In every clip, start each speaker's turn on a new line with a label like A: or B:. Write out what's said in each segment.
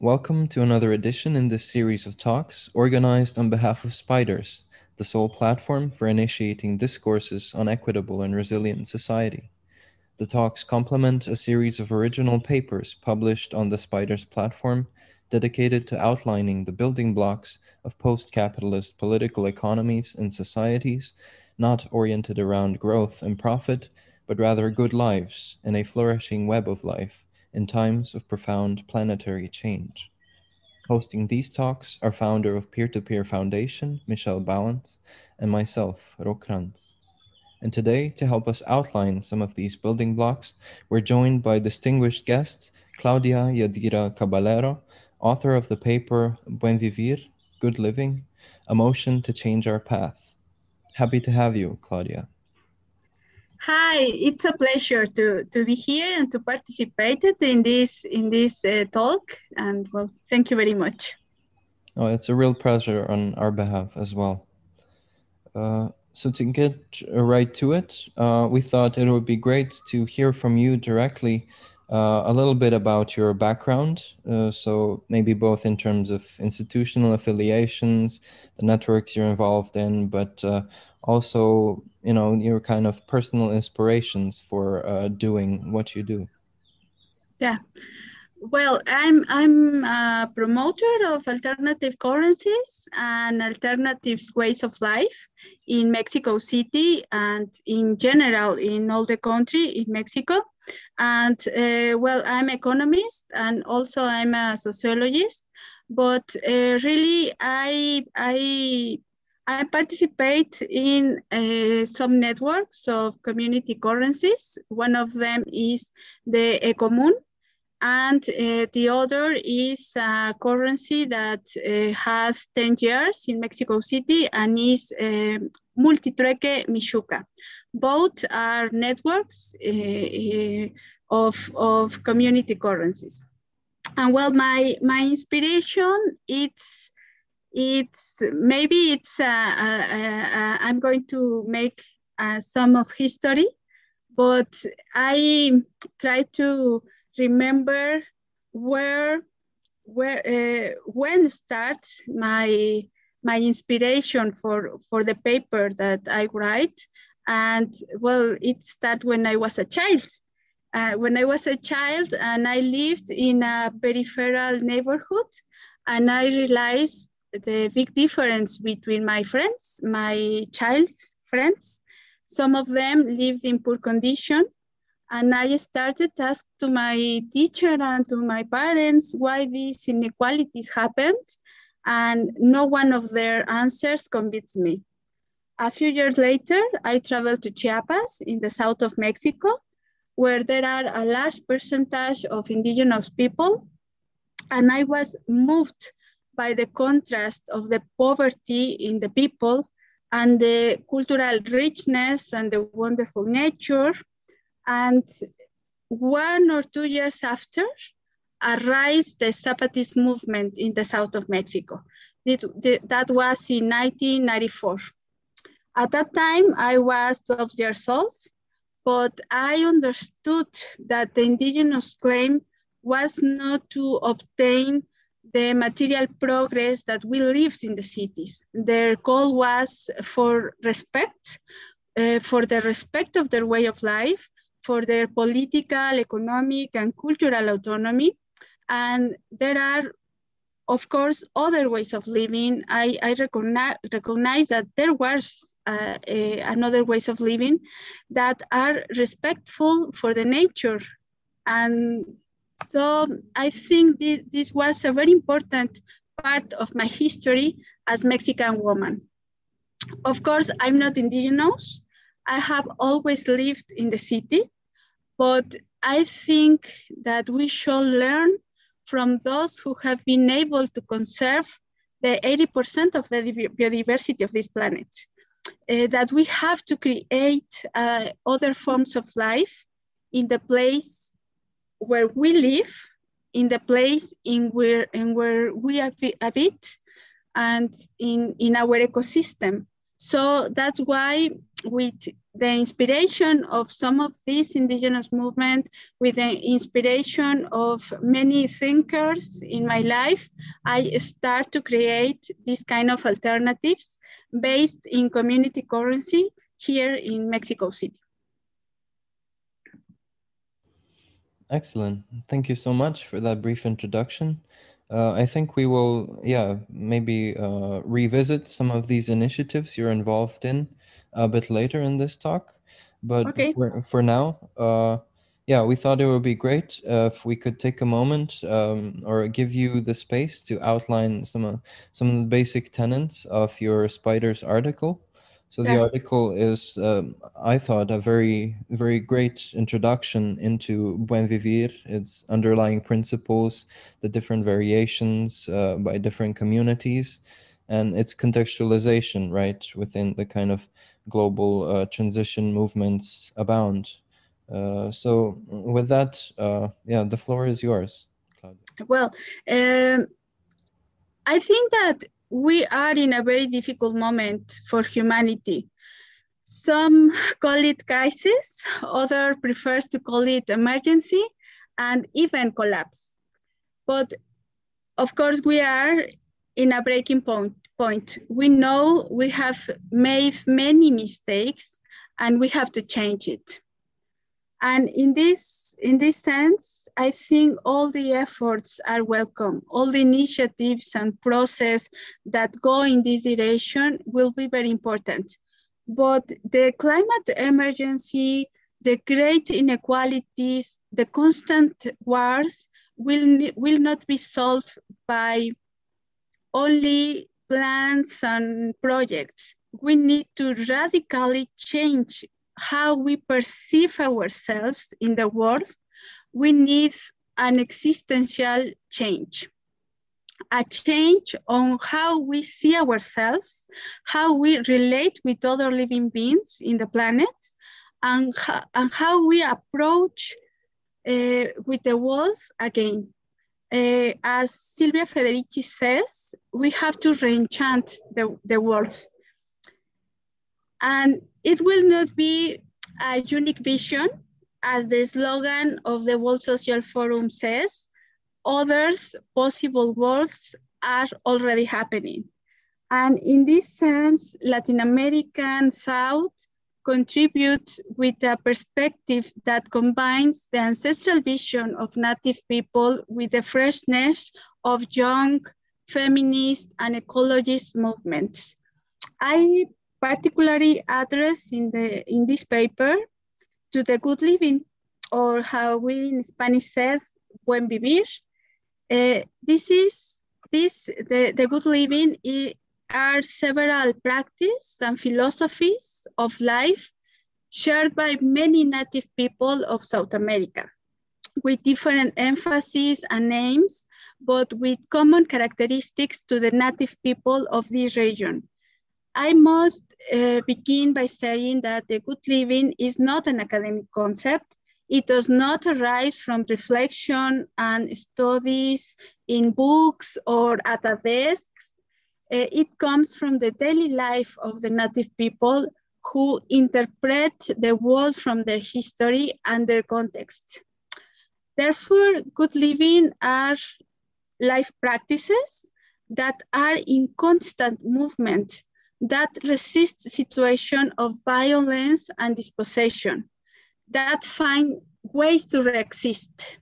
A: Welcome to another edition in this series of talks organized on behalf of Spiders, the sole platform for initiating discourses on equitable and resilient society. The talks complement a series of original papers published on the Spiders platform dedicated to outlining the building blocks of post capitalist political economies and societies, not oriented around growth and profit, but rather good lives and a flourishing web of life in times of profound planetary change. Hosting these talks are founder of Peer to Peer Foundation, Michel Bauwens, and myself, Rok Kranjc. And today, to help us outline some of these building blocks, we're joined by distinguished guest Claudia Yadira Caballero, author of the paper Buen Vivir, Good Living, A Motion to Change Our Path. Happy to have you, Claudia.
B: Hi, it's a pleasure to, to be here and to participate in this in this uh, talk. And well, thank you very much.
A: Oh, it's a real pleasure on our behalf as well. Uh, so to get right to it, uh, we thought it would be great to hear from you directly uh, a little bit about your background. Uh, so maybe both in terms of institutional affiliations, the networks you're involved in, but uh, also you know your kind of personal inspirations for uh, doing what you do?
B: Yeah. Well i'm i'm a promoter of alternative currencies and alternative ways of life in mexico city and in general in all the country in mexico. And uh, well i'm economist and also i'm a sociologist but uh, really i i I participate in uh, some networks of community currencies. One of them is the Ecomun, and uh, the other is a currency that uh, has 10 years in Mexico City and is uh, Multitrueke Mixiuhca. Both are networks of, of community currencies. And well, my, my inspiration, it's it's maybe it's uh, uh, uh, I'm going to make some of history, but I try to remember where where when start my my inspiration for for the paper that I write. And well it started when I was a child. Uh, when I was a child and I lived in a peripheral neighborhood and I realized the big difference between my friends, my child friends. Some of them lived in poor condition. And I started to ask to my teacher and to my parents why these inequalities happened. And no one of their answers convinced me. A few years later, I traveled to Chiapas in the south of Mexico, where there are a large percentage of indigenous people. And I was moved by the contrast of the poverty in the people and the cultural richness and the wonderful nature. And one or two years after, arise the Zapatist movement in the south of Mexico. It, the, that was in 1994. At that time, I was 12 years old, but I understood that the indigenous claim was not to obtain the material progress that we lived in the cities. Their call was for respect, uh, for the respect of their way of life, for their political, economic, and cultural autonomy. And there are, of course, other ways of living. I, I recognize, recognize that there was uh, a, another ways of living that are respectful for the nature and so I think th this was a very important part of my history as Mexican woman. Of course, I'm not indigenous. I have always lived in the city, but I think that we should learn from those who have been able to conserve the 80% of the biodiversity of this planet. Uh, that we have to create uh, other forms of life in the place where we live, in the place in where in where we habit, and in in our ecosystem. So that's why with the inspiration of some of these indigenous movement, with the inspiration of many thinkers in my life, I start to create these kind of alternatives based in community currency here in Mexico City.
A: Excellent. Thank you so much for that brief introduction. Uh, I think we will, yeah, maybe uh, revisit some of these initiatives you're involved in a bit later in this talk. But okay. for, for now, uh, yeah, we thought it would be great uh, if we could take a moment um, or give you the space to outline some of, some of the basic tenets of your Spiders article. So the article is, um, I thought, a very, very great introduction into Buen Vivir, its underlying principles, the different variations uh, by different communities, and its contextualization, right, within the kind of global uh, transition movements abound. Uh, so with that, uh, yeah, the floor is yours,
B: Claudia. Well, um, I think that we are in a very difficult moment for humanity. Some call it crisis, other prefers to call it emergency and even collapse. But of course, we are in a breaking point. point. We know we have made many mistakes and we have to change it. And in this, in this sense, I think all the efforts are welcome. All the initiatives and process that go in this direction will be very important. But the climate emergency, the great inequalities, the constant wars will, will not be solved by only plans and projects. We need to radically change how we perceive ourselves in the world, we need an existential change. A change on how we see ourselves, how we relate with other living beings in the planet, and, and how we approach uh, with the world again. Uh, as Silvia Federici says, we have to reenchant the, the world. And it will not be a unique vision, as the slogan of the World Social Forum says, others possible worlds are already happening. And in this sense, Latin American thought contributes with a perspective that combines the ancestral vision of Native people with the freshness of young feminist and ecologist movements. I particularly addressed in, the, in this paper to the good living, or how we in Spanish say, buen vivir. Uh, this is, this, the, the good living are several practices and philosophies of life shared by many native people of South America with different emphases and names, but with common characteristics to the native people of this region. I must uh, begin by saying that the good living is not an academic concept. It does not arise from reflection and studies in books or at a desk. Uh, it comes from the daily life of the native people who interpret the world from their history and their context. Therefore, good living are life practices that are in constant movement that resist situation of violence and dispossession, that find ways to exist.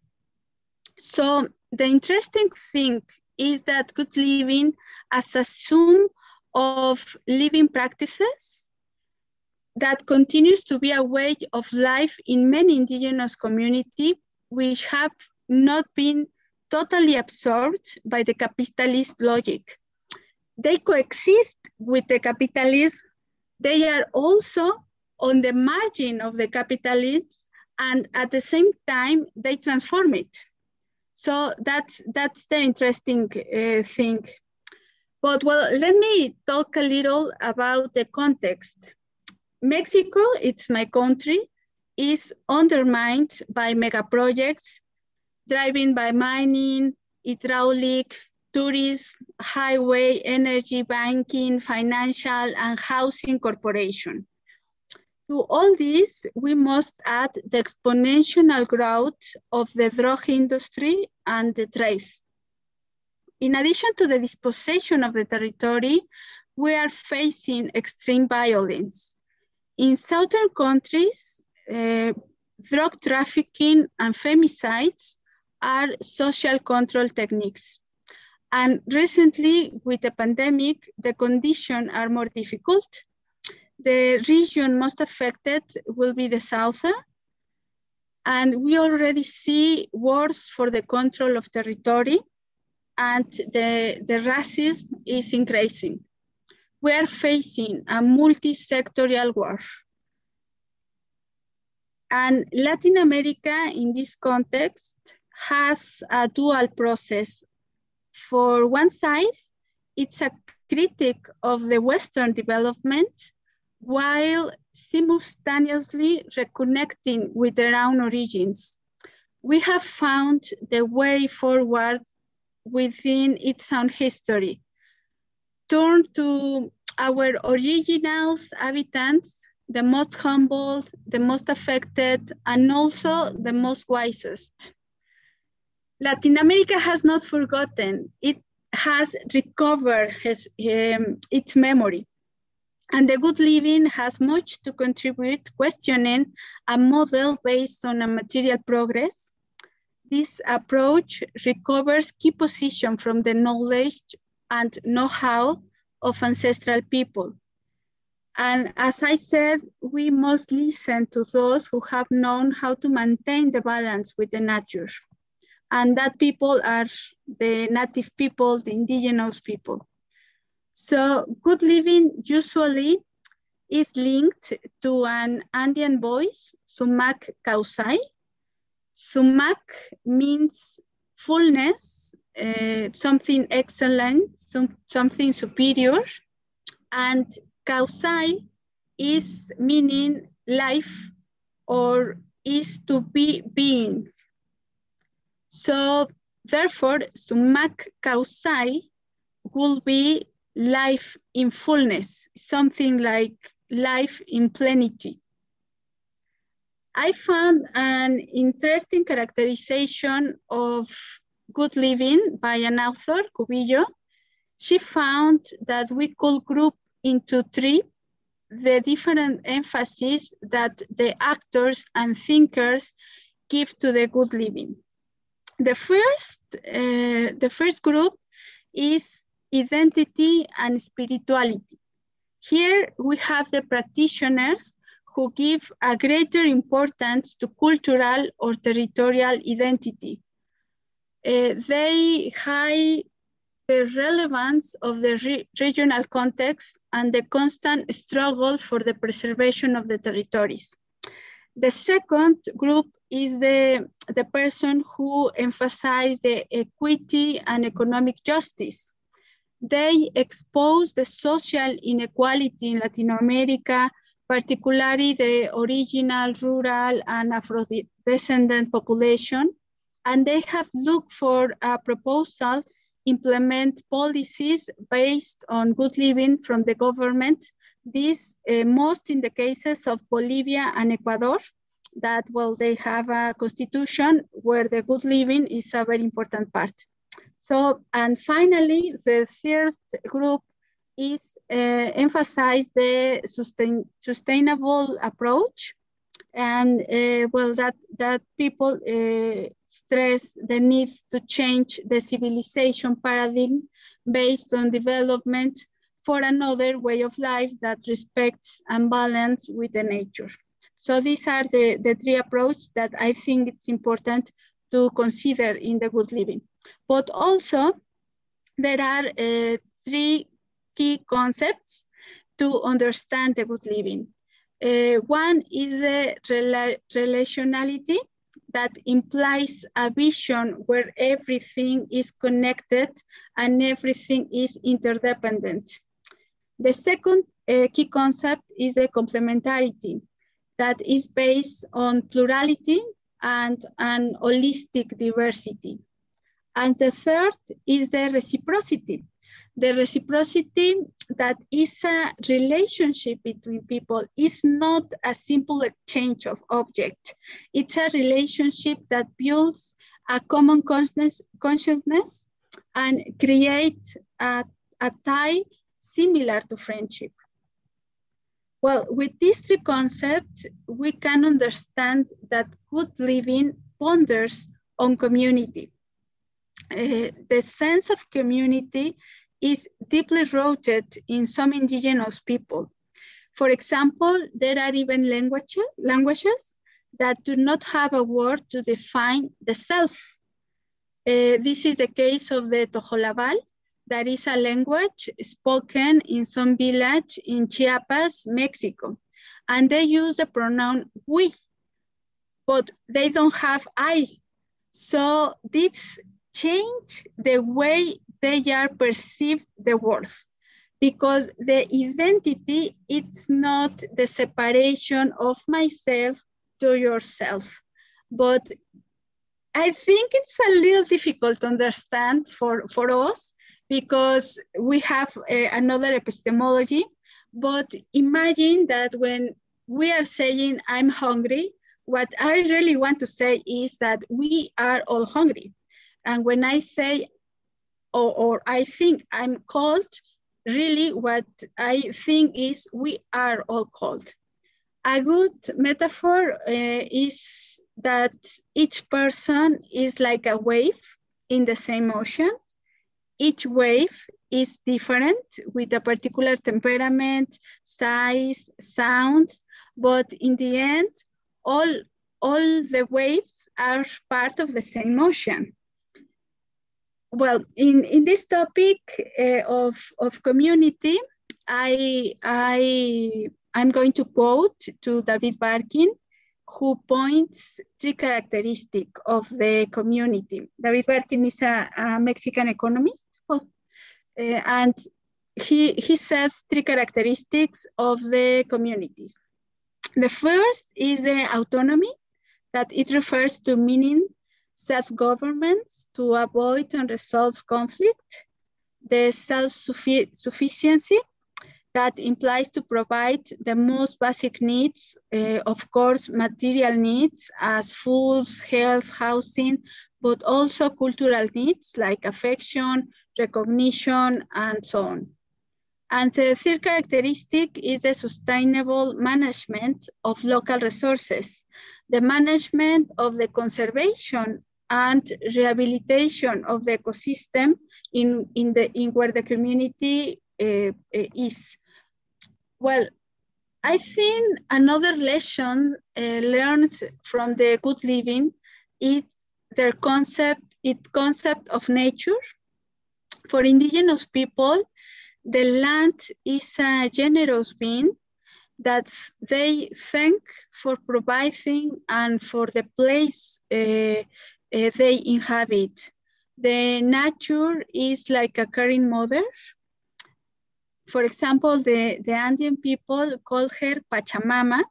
B: So the interesting thing is that good living as a sum of living practices that continues to be a way of life in many indigenous communities which have not been totally absorbed by the capitalist logic they coexist with the capitalists, They are also on the margin of the capitalists and at the same time, they transform it. So that's, that's the interesting uh, thing. But well, let me talk a little about the context. Mexico, it's my country, is undermined by mega projects, driven by mining, hydraulic, tourism, highway, energy, banking, financial, and housing corporation. To all this, we must add the exponential growth of the drug industry and the trade. In addition to the dispossession of the territory, we are facing extreme violence. In southern countries, uh, drug trafficking and femicides are social control techniques. And recently, with the pandemic, the conditions are more difficult the region most affected will be the southern. And we already see wars for the control of territory and the, the racism is increasing. We are facing a multi-sectorial war. And Latin America in this context has a dual process. For one side, it's a critic of the Western development while simultaneously reconnecting with their own origins. We have found the way forward within its own history. Turn to our originals, habitants, the most humble, the most affected, and also the most wisest. Latin America has not forgotten. It has recovered his, um, its memory. And the good living has much to contribute questioning a model based on a material progress. This approach recovers key position from the knowledge and know-how of ancestral people. And as I said, we must listen to those who have known how to maintain the balance with the nature. And that people are the native people, the indigenous people. So good living usually is linked to an Andean voice, sumak kawsay. Sumak means fullness, uh, something excellent, some, something superior. And kawsay is meaning life or is to be being. So therefore, sumak kawsay will be life in fullness, something like life in plenitude. I found an interesting characterization of good living by an author, Cubillo. She found that we could group into three the different emphasis that the actors and thinkers give to the good living. The first, uh, the first group is identity and spirituality. Here we have the practitioners who give a greater importance to cultural or territorial identity. Uh, they highlight the relevance of the re regional context and the constant struggle for the preservation of the territories. The second group is the, the person who emphasize the equity and economic justice. They expose the social inequality in Latin America, particularly the original, rural, and Afro-descendant population, and they have looked for a proposal implement policies based on good living from the government. This uh, most in the cases of Bolivia and Ecuador, that well, they have a constitution where the good living is a very important part. So, and finally, the third group is uh, emphasize the sustain, sustainable approach and uh, well that that people uh, stress the need to change the civilization paradigm based on development for another way of life that respects and balance with the nature so these are the the three approaches that i think it's important to consider in the good living but also there are uh, three key concepts to understand the good living. Uh, one is the rela relationality that implies a vision where everything is connected and everything is interdependent. The second uh, key concept is the complementarity that is based on plurality and an holistic diversity. And the third is the reciprocity The reciprocity that is a relationship between people is not a simple exchange of objects. It's a relationship that builds a common consciousness, consciousness and create a, a tie similar to friendship. Well, with these three concepts, we can understand that good living ponders on community. Uh, the sense of community is deeply rooted in some indigenous people. For example, there are even languages, that do not have a word to define the self. Uh, this is the case of the Tojolabal, that is a language spoken in some village in Chiapas, Mexico. And they use the pronoun we, but they don't have I. So this change the way they are perceived the world because the identity it's not the separation of myself to yourself but i think it's a little difficult to understand for for us because we have a, another epistemology. But imagine that when we are saying, I'm hungry, what I really want to say is that we are all hungry. And when I say, or, or I think I'm cold, really what I think is we are all cold. A good metaphor uh, is that each person is like a wave in the same ocean each wave is different with a particular temperament, size, sound, but in the end, all, all the waves are part of the same ocean. Well, in, in this topic uh, of, of community, I, I, I'm going to quote to David Barkin, who points three characteristics of the community. David Barkin is a, a Mexican economist, well, uh, and he, he says three characteristics of the communities. The first is the autonomy, that it refers to meaning self-governments to avoid and resolve conflict, the self-sufficiency, that implies to provide the most basic needs, uh, of course, material needs as food, health, housing, but also cultural needs like affection, recognition, and so on. And the third characteristic is the sustainable management of local resources, the management of the conservation and rehabilitation of the ecosystem in, in, the, in where the community uh, is. Well, I think another lesson uh, learned from the good living is their concept, its concept of nature. For indigenous people, the land is a generous being that they thank for providing and for the place uh, uh, they inhabit. The nature is like a caring mother for example, the, the Andean people call her Pachamama,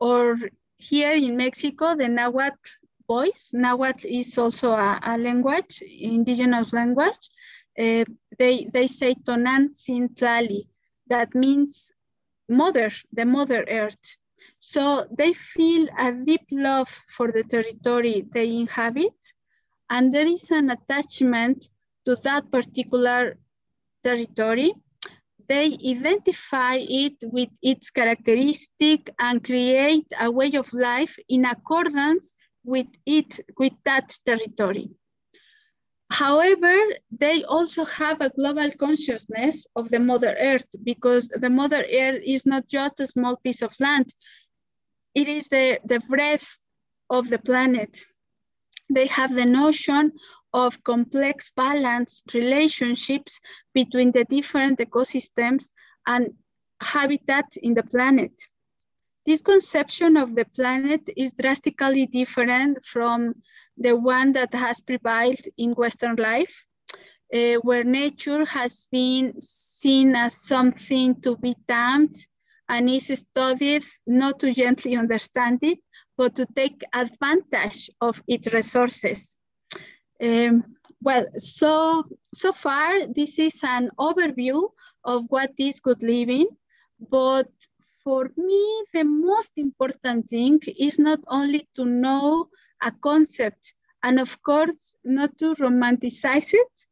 B: or here in Mexico, the Nahuatl voice. Nahuatl is also a, a language, indigenous language. Uh, they, they say Tonantzin that means mother, the mother earth. So they feel a deep love for the territory they inhabit, and there is an attachment to that particular territory they identify it with its characteristic and create a way of life in accordance with it, with that territory. However, they also have a global consciousness of the Mother Earth because the Mother Earth is not just a small piece of land. It is the, the breadth of the planet. They have the notion of complex balanced relationships between the different ecosystems and habitats in the planet. This conception of the planet is drastically different from the one that has prevailed in Western life, uh, where nature has been seen as something to be tamed and is studied not to gently understand it, but to take advantage of its resources. Um, well, so, so far, this is an overview of what is good living, but for me, the most important thing is not only to know a concept and of course, not to romanticize it.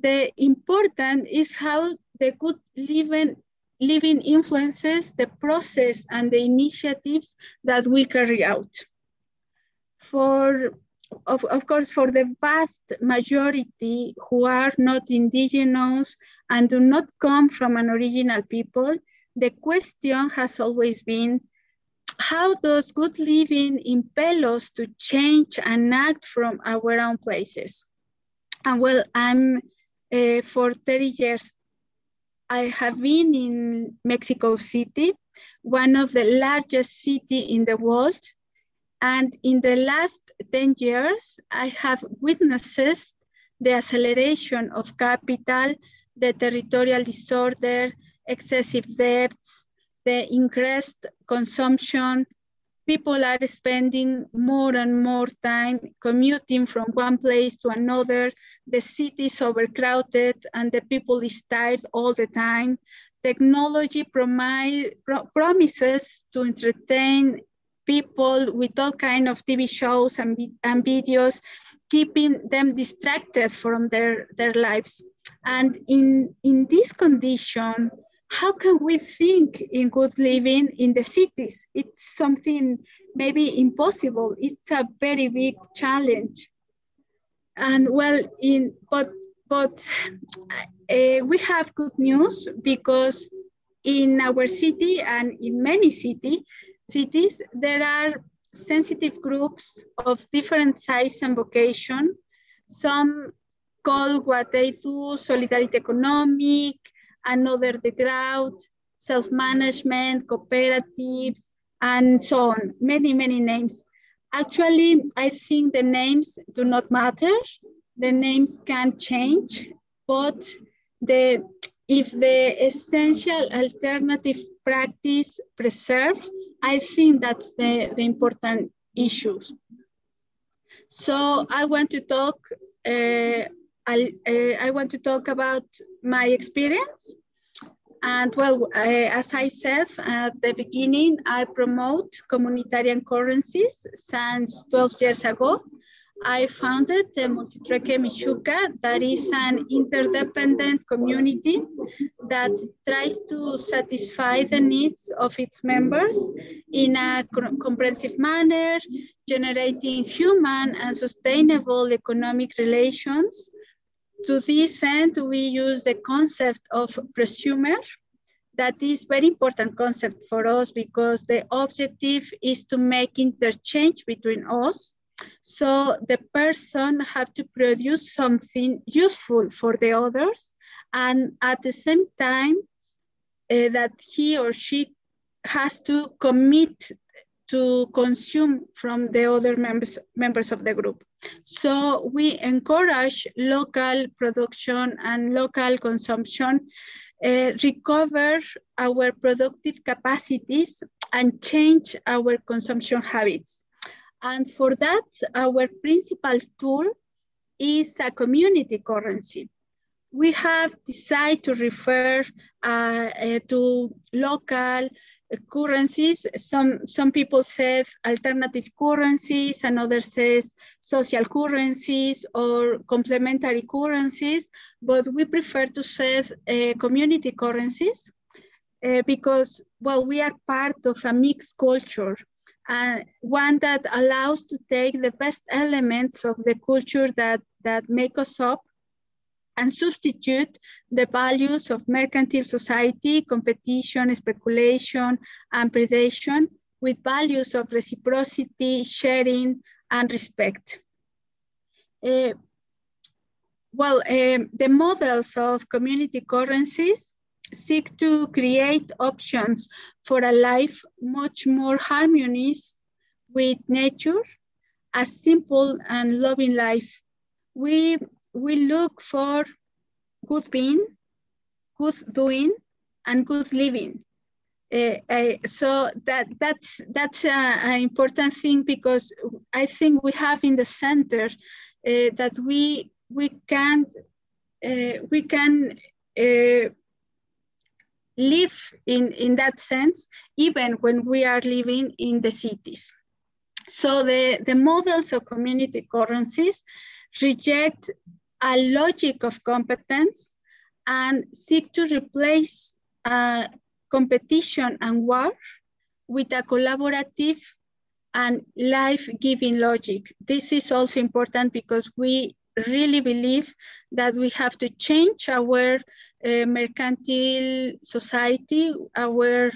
B: The important is how the good living, living influences the process and the initiatives that we carry out. For, of, of course, for the vast majority who are not indigenous and do not come from an original people, the question has always been, how does good living impel us to change and act from our own places? And well, I'm uh, for 30 years, I have been in Mexico City, one of the largest city in the world. And in the last 10 years, I have witnessed the acceleration of capital, the territorial disorder, excessive debts, the increased consumption, people are spending more and more time commuting from one place to another. The city is overcrowded and the people is tired all the time. Technology promi pro promises to entertain people with all kind of TV shows and, and videos, keeping them distracted from their, their lives. And in, in this condition, how can we think in good living in the cities? It's something maybe impossible. It's a very big challenge. And well, in but but uh, we have good news because in our city and in many city cities there are sensitive groups of different size and vocation. Some call what they do solidarity economic, another the crowd, self-management, cooperatives, and so on, many, many names. Actually, I think the names do not matter. The names can change, but the if the essential alternative practice preserve, I think that's the, the important issues. So I want to talk uh, I, uh, I want to talk about my experience. And well, uh, as I said at the beginning, I promote communitarian currencies since 12 years ago. I founded the Multitrueke Mixiuhca, that is an interdependent community that tries to satisfy the needs of its members in a comprehensive manner, generating human and sustainable economic relations to this end, we use the concept of prosumer. That is very important concept for us because the objective is to make interchange between us. So the person have to produce something useful for the others. And at the same time uh, that he or she has to commit to consume from the other members, members of the group. So we encourage local production and local consumption, uh, recover our productive capacities and change our consumption habits. And for that, our principal tool is a community currency. We have decided to refer uh, uh, to local currencies. Some, some people say alternative currencies, another says social currencies or complementary currencies, but we prefer to say uh, community currencies uh, because, well, we are part of a mixed culture and one that allows to take the best elements of the culture that, that make us up and substitute the values of mercantile society, competition, speculation, and predation with values of reciprocity, sharing, and respect. Uh, well, um, the models of community currencies seek to create options for a life much more harmonious with nature, a simple and loving life. We we look for good being, good doing, and good living. Uh, uh, so that that's that's an important thing because I think we have in the center uh, that we we can uh, we can live in, in that sense, even when we are living in the cities. So the, the models of community currencies reject a logic of competence and seek to replace uh, competition and war with a collaborative and life-giving logic. This is also important because we really believe that we have to change our uh, mercantile society, our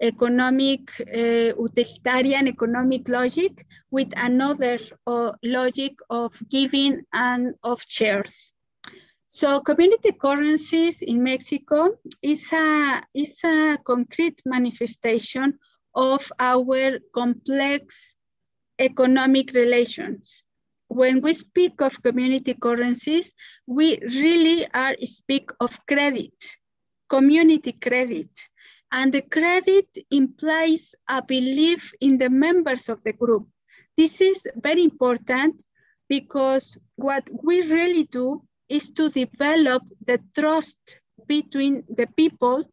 B: economic, uh, utilitarian economic logic with another uh, logic of giving and of shares. So community currencies in Mexico is a, is a concrete manifestation of our complex economic relations. When we speak of community currencies, we really are speak of credit, community credit. And the credit implies a belief in the members of the group. This is very important because what we really do is to develop the trust between the people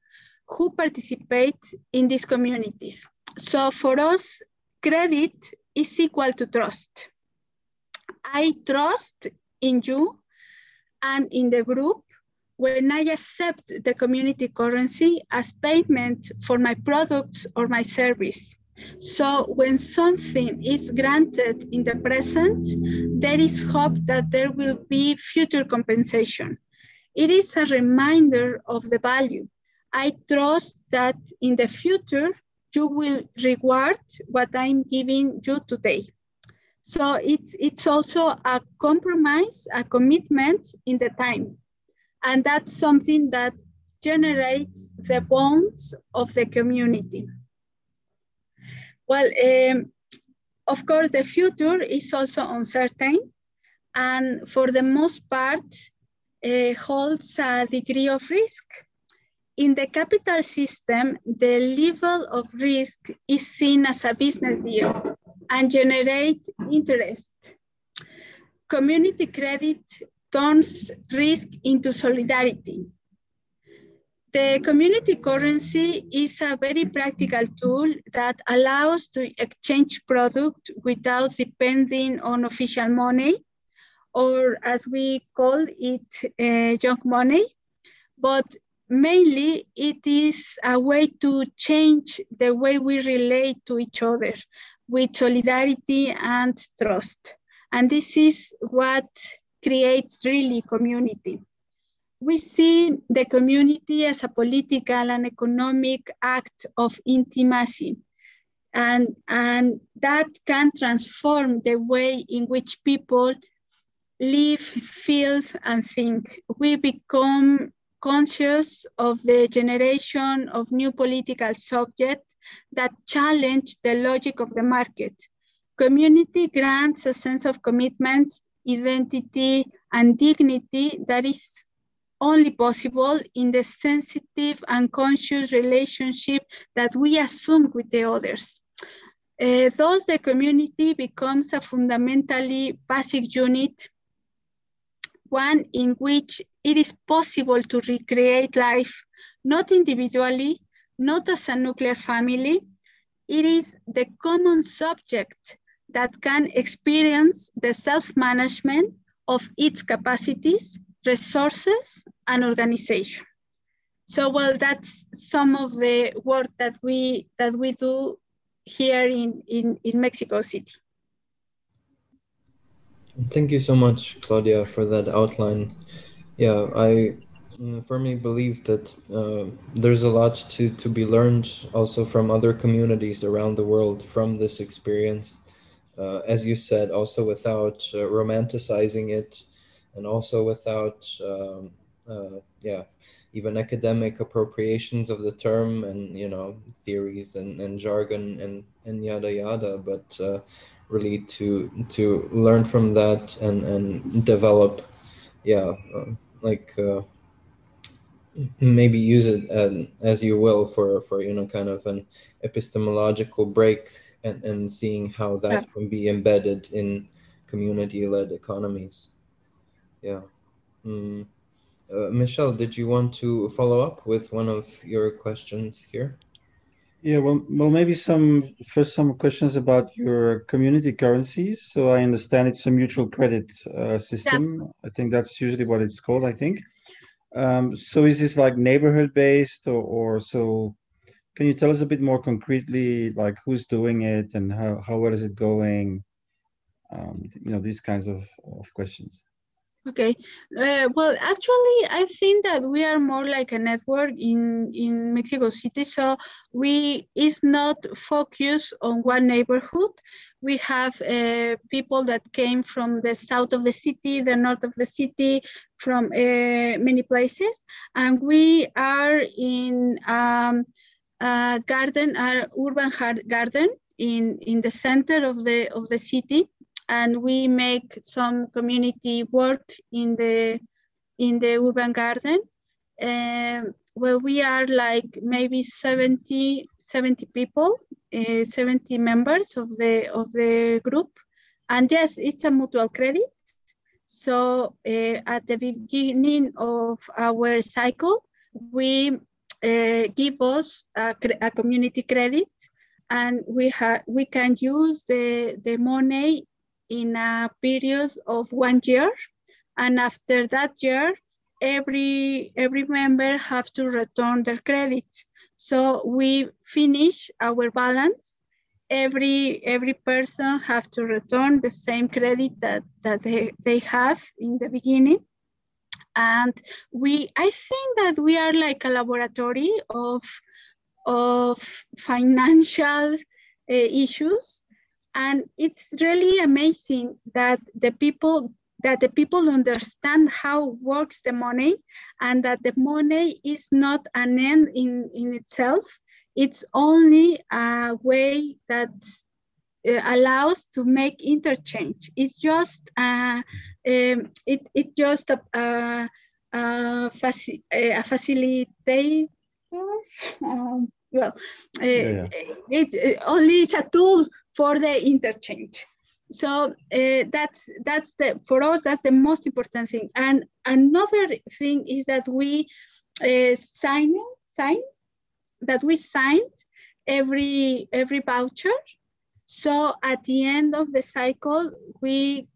B: who participate in these communities. So for us, credit is equal to trust. I trust in you and in the group when I accept the community currency as payment for my products or my service. So when something is granted in the present, there is hope that there will be future compensation. It is a reminder of the value. I trust that in the future, you will reward what I'm giving you today. So it's, it's also a compromise, a commitment in the time. And that's something that generates the bonds of the community. Well, um, of course, the future is also uncertain and for the most part uh, holds a degree of risk. In the capital system, the level of risk is seen as a business deal and generate interest. Community credit turns risk into solidarity. The community currency is a very practical tool that allows to exchange product without depending on official money, or as we call it, uh, junk money. But mainly it is a way to change the way we relate to each other with solidarity and trust. And this is what creates really community we see the community as a political and economic act of intimacy. And, and that can transform the way in which people live, feel, and think. We become conscious of the generation of new political subjects that challenge the logic of the market. Community grants a sense of commitment, identity, and dignity that is only possible in the sensitive and conscious relationship that we assume with the others. Uh, thus, the community becomes a fundamentally basic unit, one in which it is possible to recreate life, not individually, not as a nuclear family. It is the common subject that can experience the self-management of its capacities resources, and organization. So, well, that's some of the work that we that we do here in, in, in Mexico City.
A: Thank you so much, Claudia, for that outline. Yeah, I firmly believe that uh, there's a lot to, to be learned also from other communities around the world from this experience. Uh, as you said, also without uh, romanticizing it, and also without um, uh, yeah even academic appropriations of the term and you know theories and, and jargon and, and yada yada but uh, really to to learn from that and and develop yeah uh, like uh, maybe use it uh, as you will for for you know kind of an epistemological break and, and seeing how that yeah. can be embedded in community-led economies Yeah. Mm. Uh, Michel, did you want to follow up with one of your questions here?
C: Yeah, well, well, maybe some first some questions about your community currencies. So I understand it's a mutual credit uh, system. I think that's usually what it's called. I think. Um, so is this like neighborhood based, or, or so? Can you tell us a bit more concretely, like who's doing it and how how well is it going? Um, you know, these kinds of of questions.
B: Okay. Uh, well, actually, I think that we are more like a network in, in Mexico City. So we is not focused on one neighborhood. We have uh, people that came from the south of the city, the north of the city, from uh, many places. And we are in um, a garden, our urban garden in, in the center of the, of the city and we make some community work in the in the urban garden. Um, well, we are like maybe 70, 70 people, uh, 70 members of the of the group. And yes, it's a mutual credit. So uh, at the beginning of our cycle, we uh, give us a, a, community credit and we have we can use the, the money in a period of one year. And after that year, every, every member have to return their credit. So we finish our balance. Every, every person have to return the same credit that, that they, they have in the beginning. And we, I think that we are like a laboratory of, of financial uh, issues and it's really amazing that the people that the people understand how works the money and that the money is not an end in, in itself. It's only a way that uh, allows to make interchange. It's just uh, um, it, it just a, a, a, faci a facilitator. Um, well, uh, yeah, yeah. it, only it's a tool for the interchange. So uh, that's that's the for us that's the most important thing. And another thing is that we uh, sign sign that we signed every every voucher. So at the end of the cycle, we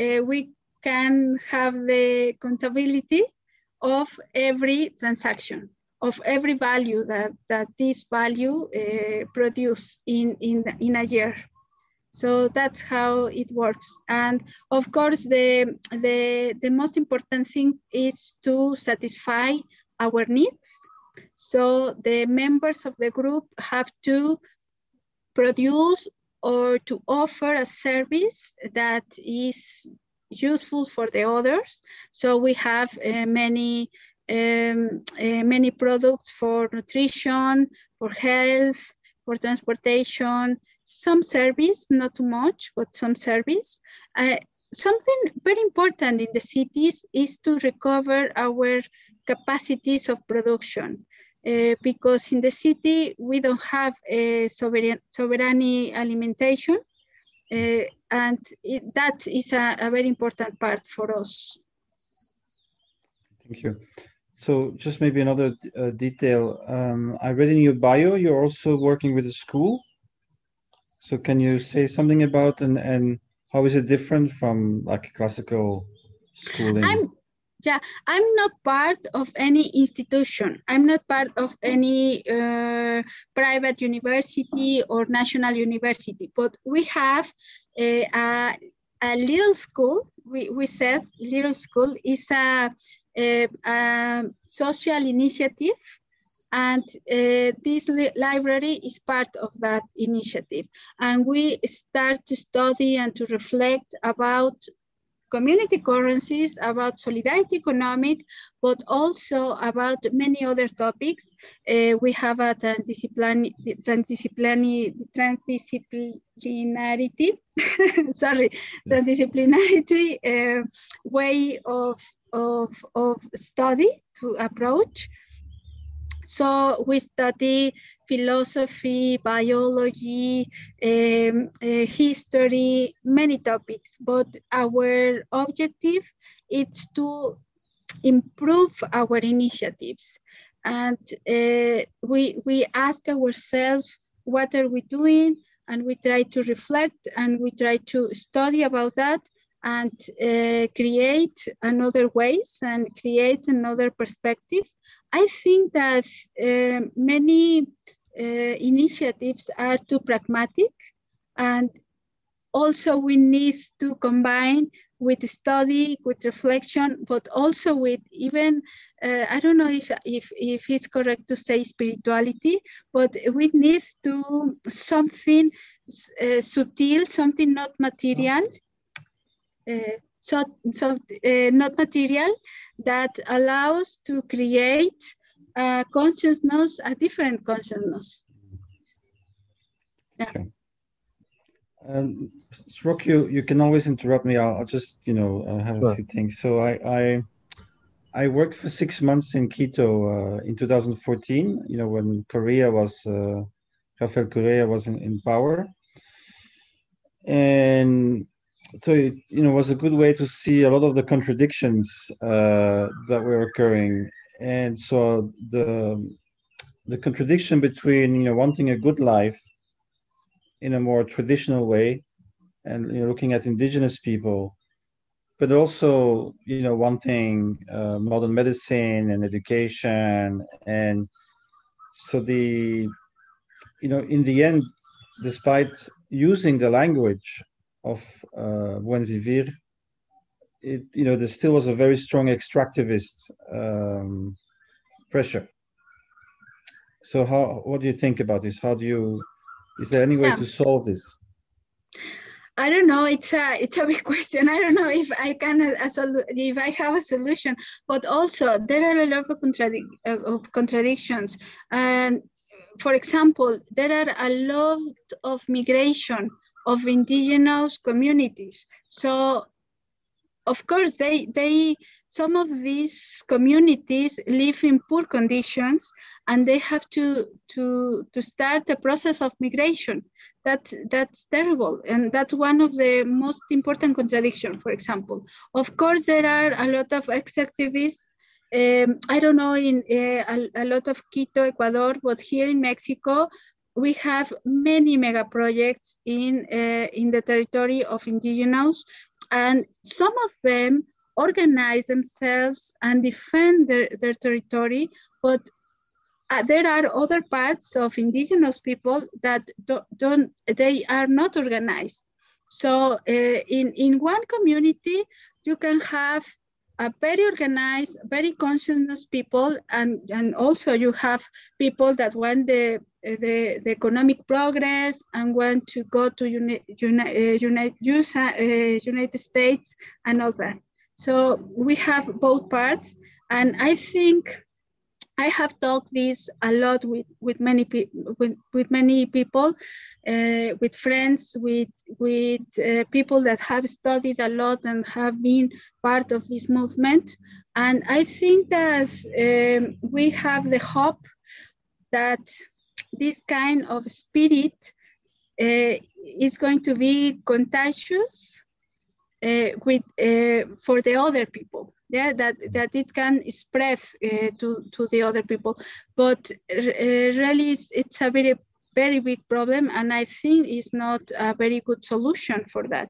B: uh, we can have the accountability of every transaction of every value that, that this value uh, produce in, in, in a year. So that's how it works. And of course, the, the, the most important thing is to satisfy our needs. So the members of the group have to produce or to offer a service that is useful for the others. So we have uh, many um, uh, many products for nutrition, for health, for transportation, some service, not too much, but some service. Uh, something very important in the cities is to recover our capacities of production. Uh, because in the city, we don't have a sovereign, sovereignty alimentation. Uh, and it, that is a, a very important part for us.
C: Thank you. So just maybe another uh, detail. Um, I read in your bio, you're also working with a school. So can you say something about and, and how is it different from like classical schooling?
B: I'm, yeah, I'm not part of any institution. I'm not part of any uh, private university or national university, but we have a, a, a little school. We, we said little school is a a, a social initiative and uh, this li library is part of that initiative. And we start to study and to reflect about community currencies, about solidarity economic, but also about many other topics. Uh, we have a transdisciplinary, transdisciplinary, transdisciplinarity, sorry, transdisciplinarity uh, way of of, of study to approach. So we study philosophy, biology, um, uh, history, many topics, but our objective is to improve our initiatives. And uh, we, we ask ourselves, what are we doing? And we try to reflect and we try to study about that and uh, create another ways and create another perspective. I think that uh, many uh, initiatives are too pragmatic and also we need to combine with study, with reflection, but also with even, uh, I don't know if, if, if it's correct to say spirituality, but we need to something uh, subtle, something not material, uh, so, so uh, not material, that allows to create a consciousness, a different consciousness.
C: Yeah. Okay. Um, Rok, you, you can always interrupt me. I'll, I'll just, you know, uh, have a few things. So I, I, I worked for six months in Quito uh, in 2014, you know, when Correa was, uh, Rafael Correa was in, in power. And so it, you know, was a good way to see a lot of the contradictions uh, that were occurring. And so the, the contradiction between, you know, wanting a good life in a more traditional way and you know, looking at indigenous people but also you know wanting uh, modern medicine and education and so the you know in the end despite using the language of uh, buen vivir it you know there still was a very strong extractivist um, pressure so how what do you think about this how do you is there any way yeah. to solve this?
B: I don't know. It's a it's a big question. I don't know if I can a, a if I have a solution. But also there are a lot of, contradic uh, of contradictions. And for example, there are a lot of migration of indigenous communities. So of course they they some of these communities live in poor conditions and they have to to to start a process of migration. That's that's terrible. And that's one of the most important contradiction for example. Of course there are a lot of extractivists. Um, i don't know in uh, a, a lot of quito ecuador but here in mexico we have many mega projects in uh, in the territory of indigenous and some of them organize themselves and defend their, their territory but uh, there are other parts of indigenous people that don't, don't they are not organized. So uh, in, in one community, you can have a very organized, very conscious people, and, and also you have people that want the, the, the economic progress and want to go to uni, uni, uh, United, uh, United States and all that. So we have both parts, and I think I have talked this a lot with, with many with, with many people, uh, with friends, with with uh, people that have studied a lot and have been part of this movement. And I think that um, we have the hope that this kind of spirit uh, is going to be contagious uh, with uh, for the other people yeah that that it can spread uh, to to the other people. But uh, really it's, it's, a very very big problem and i think it's not a very good solution for that.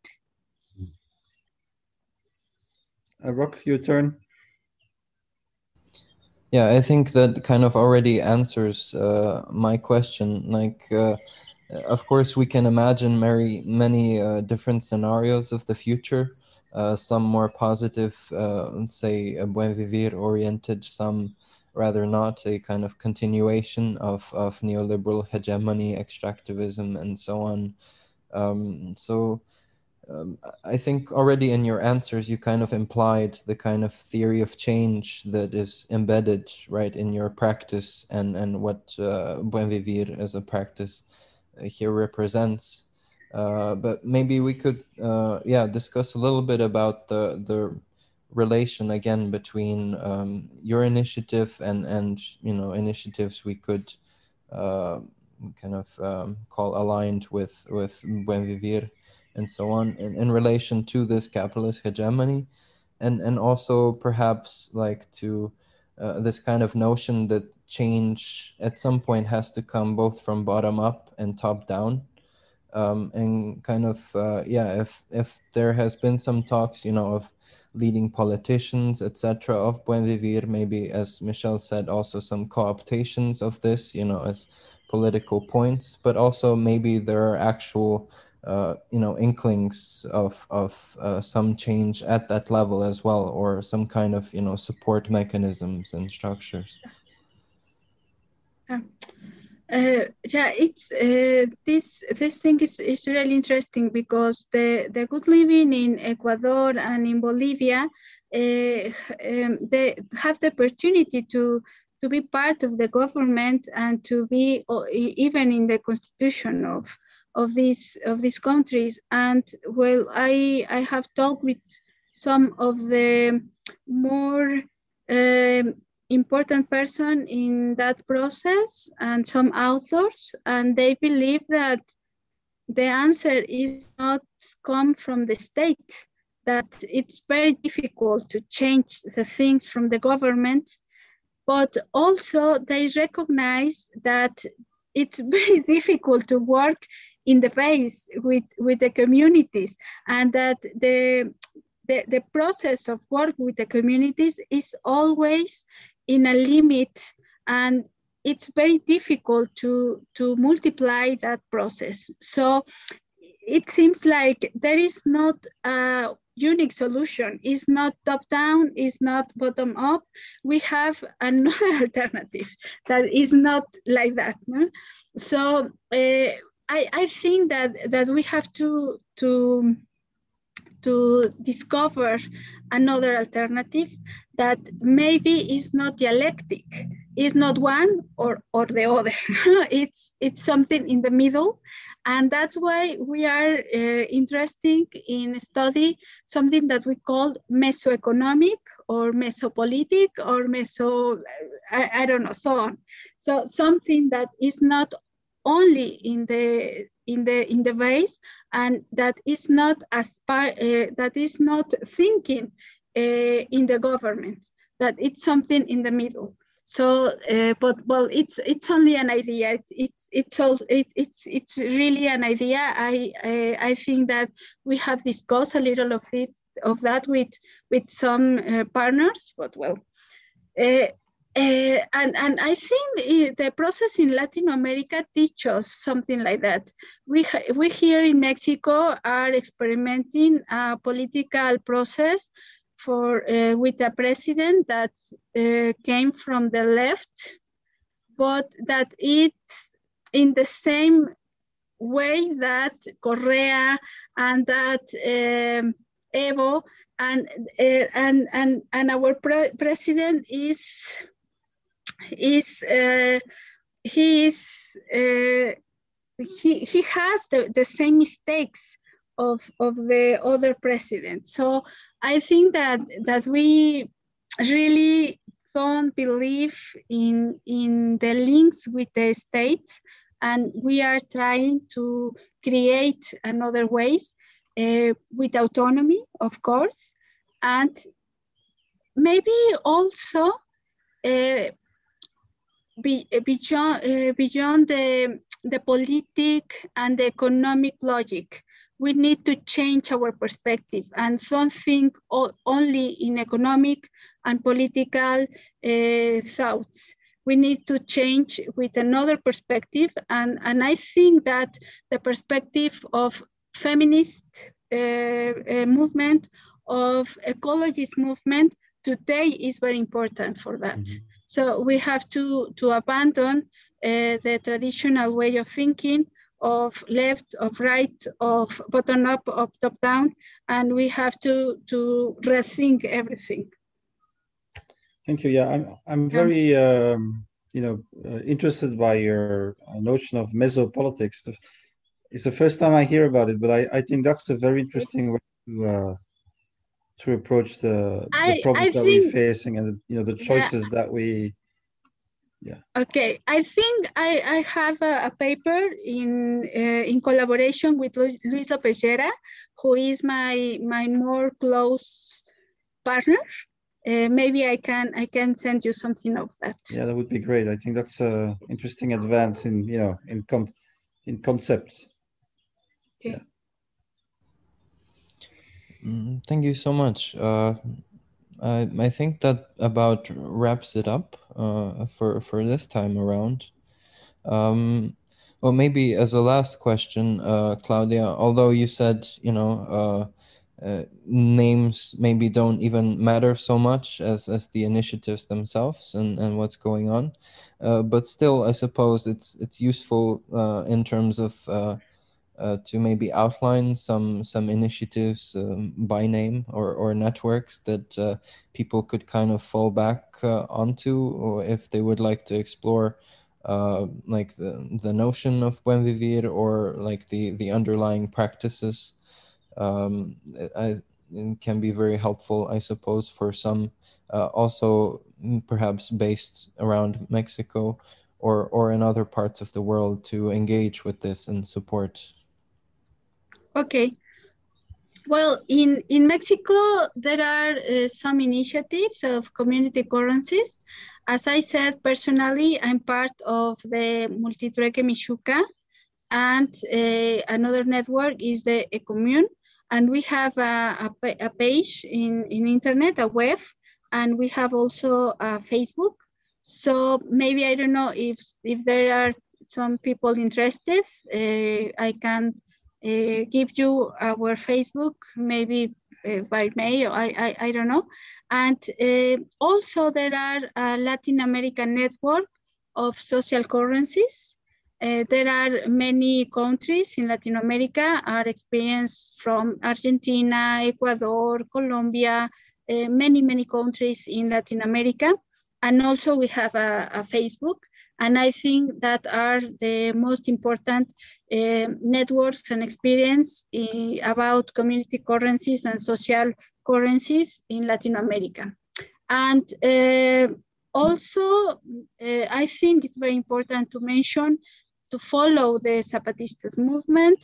C: Uh, Rok your turn.
A: Yeah i think that kind of already answers uh, my question. Like uh, of course we can imagine many many uh, different scenarios of the future uh, some more positive, uh, say, buen vivir oriented, some rather not, a kind of continuation of, of neoliberal hegemony, extractivism, and so on. Um, so um, I think already in your answers, you kind of implied the kind of theory of change that is embedded right in your practice and, and what uh, buen vivir as a practice uh, here represents. Uh, but maybe we could, uh, yeah, discuss a little bit about the the relation again between um, your initiative and and you know initiatives we could uh, kind of um, call aligned with with Buen Vivir and so on in, in relation to this capitalist hegemony. And and also perhaps like to uh, this kind of notion that change at some point has to come both from bottom up and top down um, and kind of uh, yeah if if there has been some talks you know of leading politicians etc of buen vivir maybe as Michel said also some cooptations of this you know as political points but also maybe there are actual uh, you know inklings of of uh, some change at that level as well or some kind of you know support mechanisms and structures.
B: Yeah, uh, yeah it's uh, this this thing is, is really interesting because the the good living in ecuador and in bolivia uh, um, they have the opportunity to to be part of the government and to be even in the constitution of of these of these countries. And well, I I have talked with some of the more um, important person in that process and some authors, and they believe that the answer is not come from the state that it's very difficult to change the things from the government. But also they recognize that it's very difficult to work in the face with, with the communities and that the, the, the process of work with the communities is always in a limit and it's very difficult to, to multiply that process. So it seems like there is not a unique solution. It's not top down, it's not bottom up. We have another alternative that is not like that. No? So uh, I, I think that that we have to to to discover another alternative that maybe is not dialectic. Is not one or or the other. It's it's something in the middle. And that's why we are uh, interested in study something that we call mesoeconomic or mesopolitic or meso I, I don't know so on. So something that is not only in the in the in the base and that is not aspire uh, that is not thinking uh, in the government that it's something in the middle. So uh, but well it's it's only an idea. It's it's it's all it, it's it's really an idea. I, I, I think that we have discussed a little of it of that with with some uh, partners but well uh, and, and I think the process in Latin America teaches something like that. We, we here in Mexico are experimenting a political process for uh, with a president that uh, came from the left, but that it's in the same way that Correa and that um, Evo and, and, and, and our pre president is is uh, he is uh, he he has the, the same mistakes of of the other president. So I think that that we really don't believe in in the links with the states and we are trying to create another ways uh, with autonomy of course and maybe also uh, be, beyond, uh, beyond the, the politic and the economic logic, we need to change our perspective and don't think only in economic and political uh, thoughts. We need to change with another perspective. And, and I think that the perspective of feminist uh, movement, of ecologist movement today is very important for that. Mm -hmm. So we have to, to abandon uh, the traditional way of thinking of left, of right, of bottom up, of top down, and we have to, to rethink everything.
C: Thank you. Yeah, I'm, I'm very, um, you know, uh, interested by your notion of mesopolitics. It's the first time I hear about it, but I, I think that's a very interesting way to, uh, to approach the,
B: I-
C: the problems
B: I
C: that
B: think-
C: we're facing and you know the choices that we yeah.
B: Okay, I think I, I have a, a paper in uh, in collaboration with Luis, Luis Lopez Llera, who is my my more close partner. Uh, maybe I can I can send you something of that.
C: yeah that would be great i think that's a interesting advance in you know in con in concepts
A: Mm, Thank you so much. Uh, I, I think that about wraps it up uh, for, for this time around. Um, well, maybe as a last question, uh, Claudia, although you said, you know, uh, uh, names maybe don't even matter so much as, as the initiatives themselves and, and what's going on. Uh, but still, I suppose it's it's useful uh, in terms of uh, to maybe outline some some initiatives um, by name or, or networks that uh, people could kind of fall back uh, onto or if they would like to explore uh, like the, the notion of buen vivir or like the, the underlying practices um, I, it can be very helpful I suppose for some uh, also perhaps based around Mexico or, or in other parts of the world to engage with this and support
B: Okay. Well, in, in Mexico, there are uh, some initiatives of community currencies. As I said, personally, I'm part of the Multitrueke Mixiuhca, and uh, another network is the Ecommune. And we have a, a, a page in, in internet, a web, and we have also a Facebook. So maybe I don't know if, if there are some people interested, uh, I can uh, give you our Facebook maybe uh, by May I, I, I don't know. And uh, also there are a Latin American network of social currencies. There are many countries in Latin America are experienced from Argentina, Ecuador, Colombia, many, many countries in Latin America. And also we have a, a Facebook. And I think that are the most important uh, networks and experience uh, about community currencies and social currencies in Latin America. And uh, also, I think it's very important to mention to follow the Zapatistas movement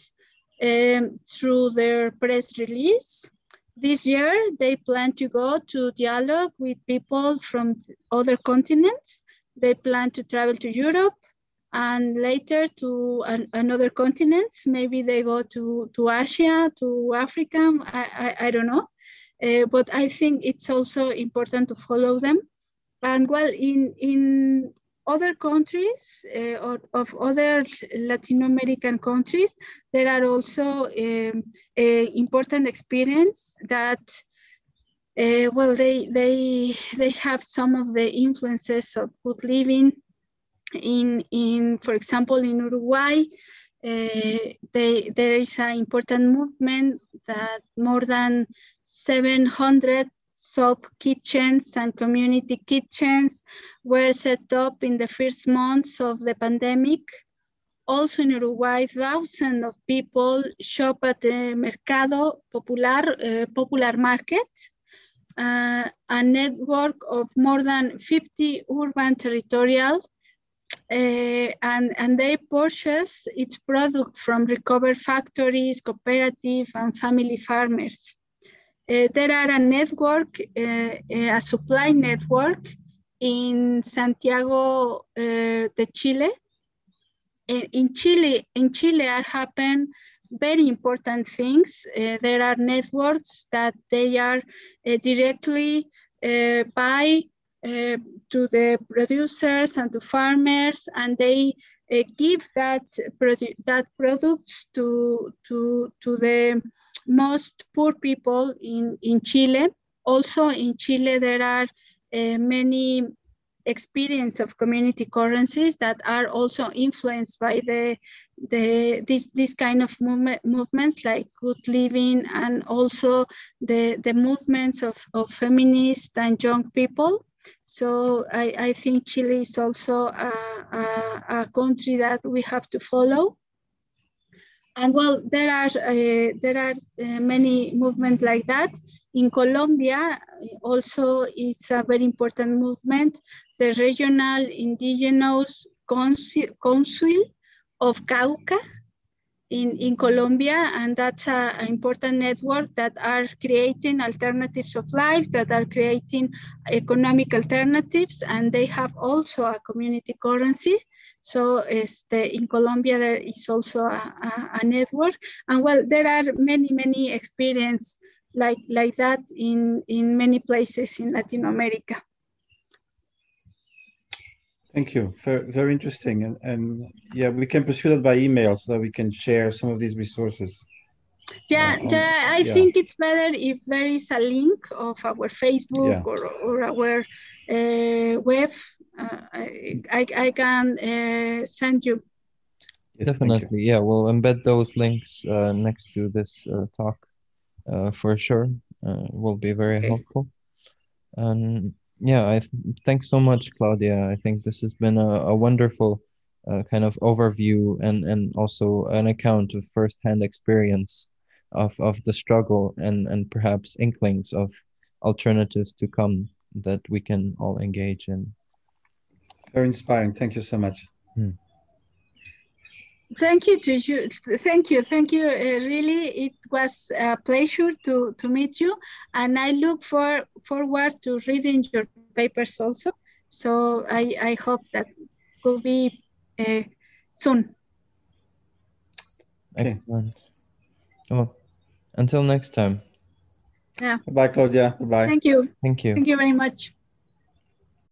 B: um, through their press release. This year, they plan to go to dialogue with people from other continents they plan to travel to Europe and later to an, another continents. Maybe they go to, to Asia, to Africa, I, I, I don't know. Uh, but I think it's also important to follow them. And well, in, in other countries uh, or of other Latin American countries, there are also um, important experience that uh, well, they they they have some of the influences of good living. In in for example, in Uruguay, uh, they there is an important movement that more than 700 soap kitchens and community kitchens were set up in the first months of the pandemic. Also in Uruguay, thousands of people shop at the Mercado Popular, uh, Popular Market, uh, a network of more than 50 urban territorial uh, and, and they purchase its product from recovered factories, cooperative and family farmers. Uh, there are a network, a supply network in Santiago de Chile. In Chile, in Chile are happen very important things. Uh, there are networks that they are uh, directly uh, buy to the producers and to farmers, and they give that produ that products to to to the most poor people in in Chile. Also in Chile, there are many experience of community currencies that are also influenced by the the this this kind of movement movements like good living and also the the movements of, of feminists and young people so I, I think Chile is also a, a, a country that we have to follow and well, there are uh, there are uh, many movements like that. In Colombia, eh, also it's a very important movement. The regional indigenous council, council of Cauca in, in Colombia, and that's an important network that are creating alternatives of life, that are creating economic alternatives, and they have also a community currency. So este, in Colombia, there is also a, a, a network. And well, there are many, many experience like, like that in, in many places in Latin America.
C: Thank you. Very, very interesting. And, and yeah, we can pursue that by email so that we can share some of these resources.
B: Yeah, uh, yeah I yeah. think it's better if there is a link of our Facebook yeah. or, or our uh, web. Uh, I, I, I, can uh, send you.
A: Yes, Definitely, you. yeah. We'll embed those links uh, next to this uh, for sure. will be very okay. helpful. And yeah, I th- thanks so much, Claudia. I think this has been a, a wonderful uh, kind of overview and and also an account of firsthand experience of of the struggle and and perhaps inklings of alternatives to come that we can all engage in.
C: Very inspiring. Thank you so much. Hmm.
B: Thank you to you. Thank you. Thank you. Uh, really, it was a pleasure to, to meet you. And I look for forward to reading your papers also. So I, I hope that will be uh, soon.
A: Excellent. Well, until next time.
B: Yeah.
C: Bye, Claudia. Bye.
B: Thank you.
A: Thank you.
B: Thank you very much.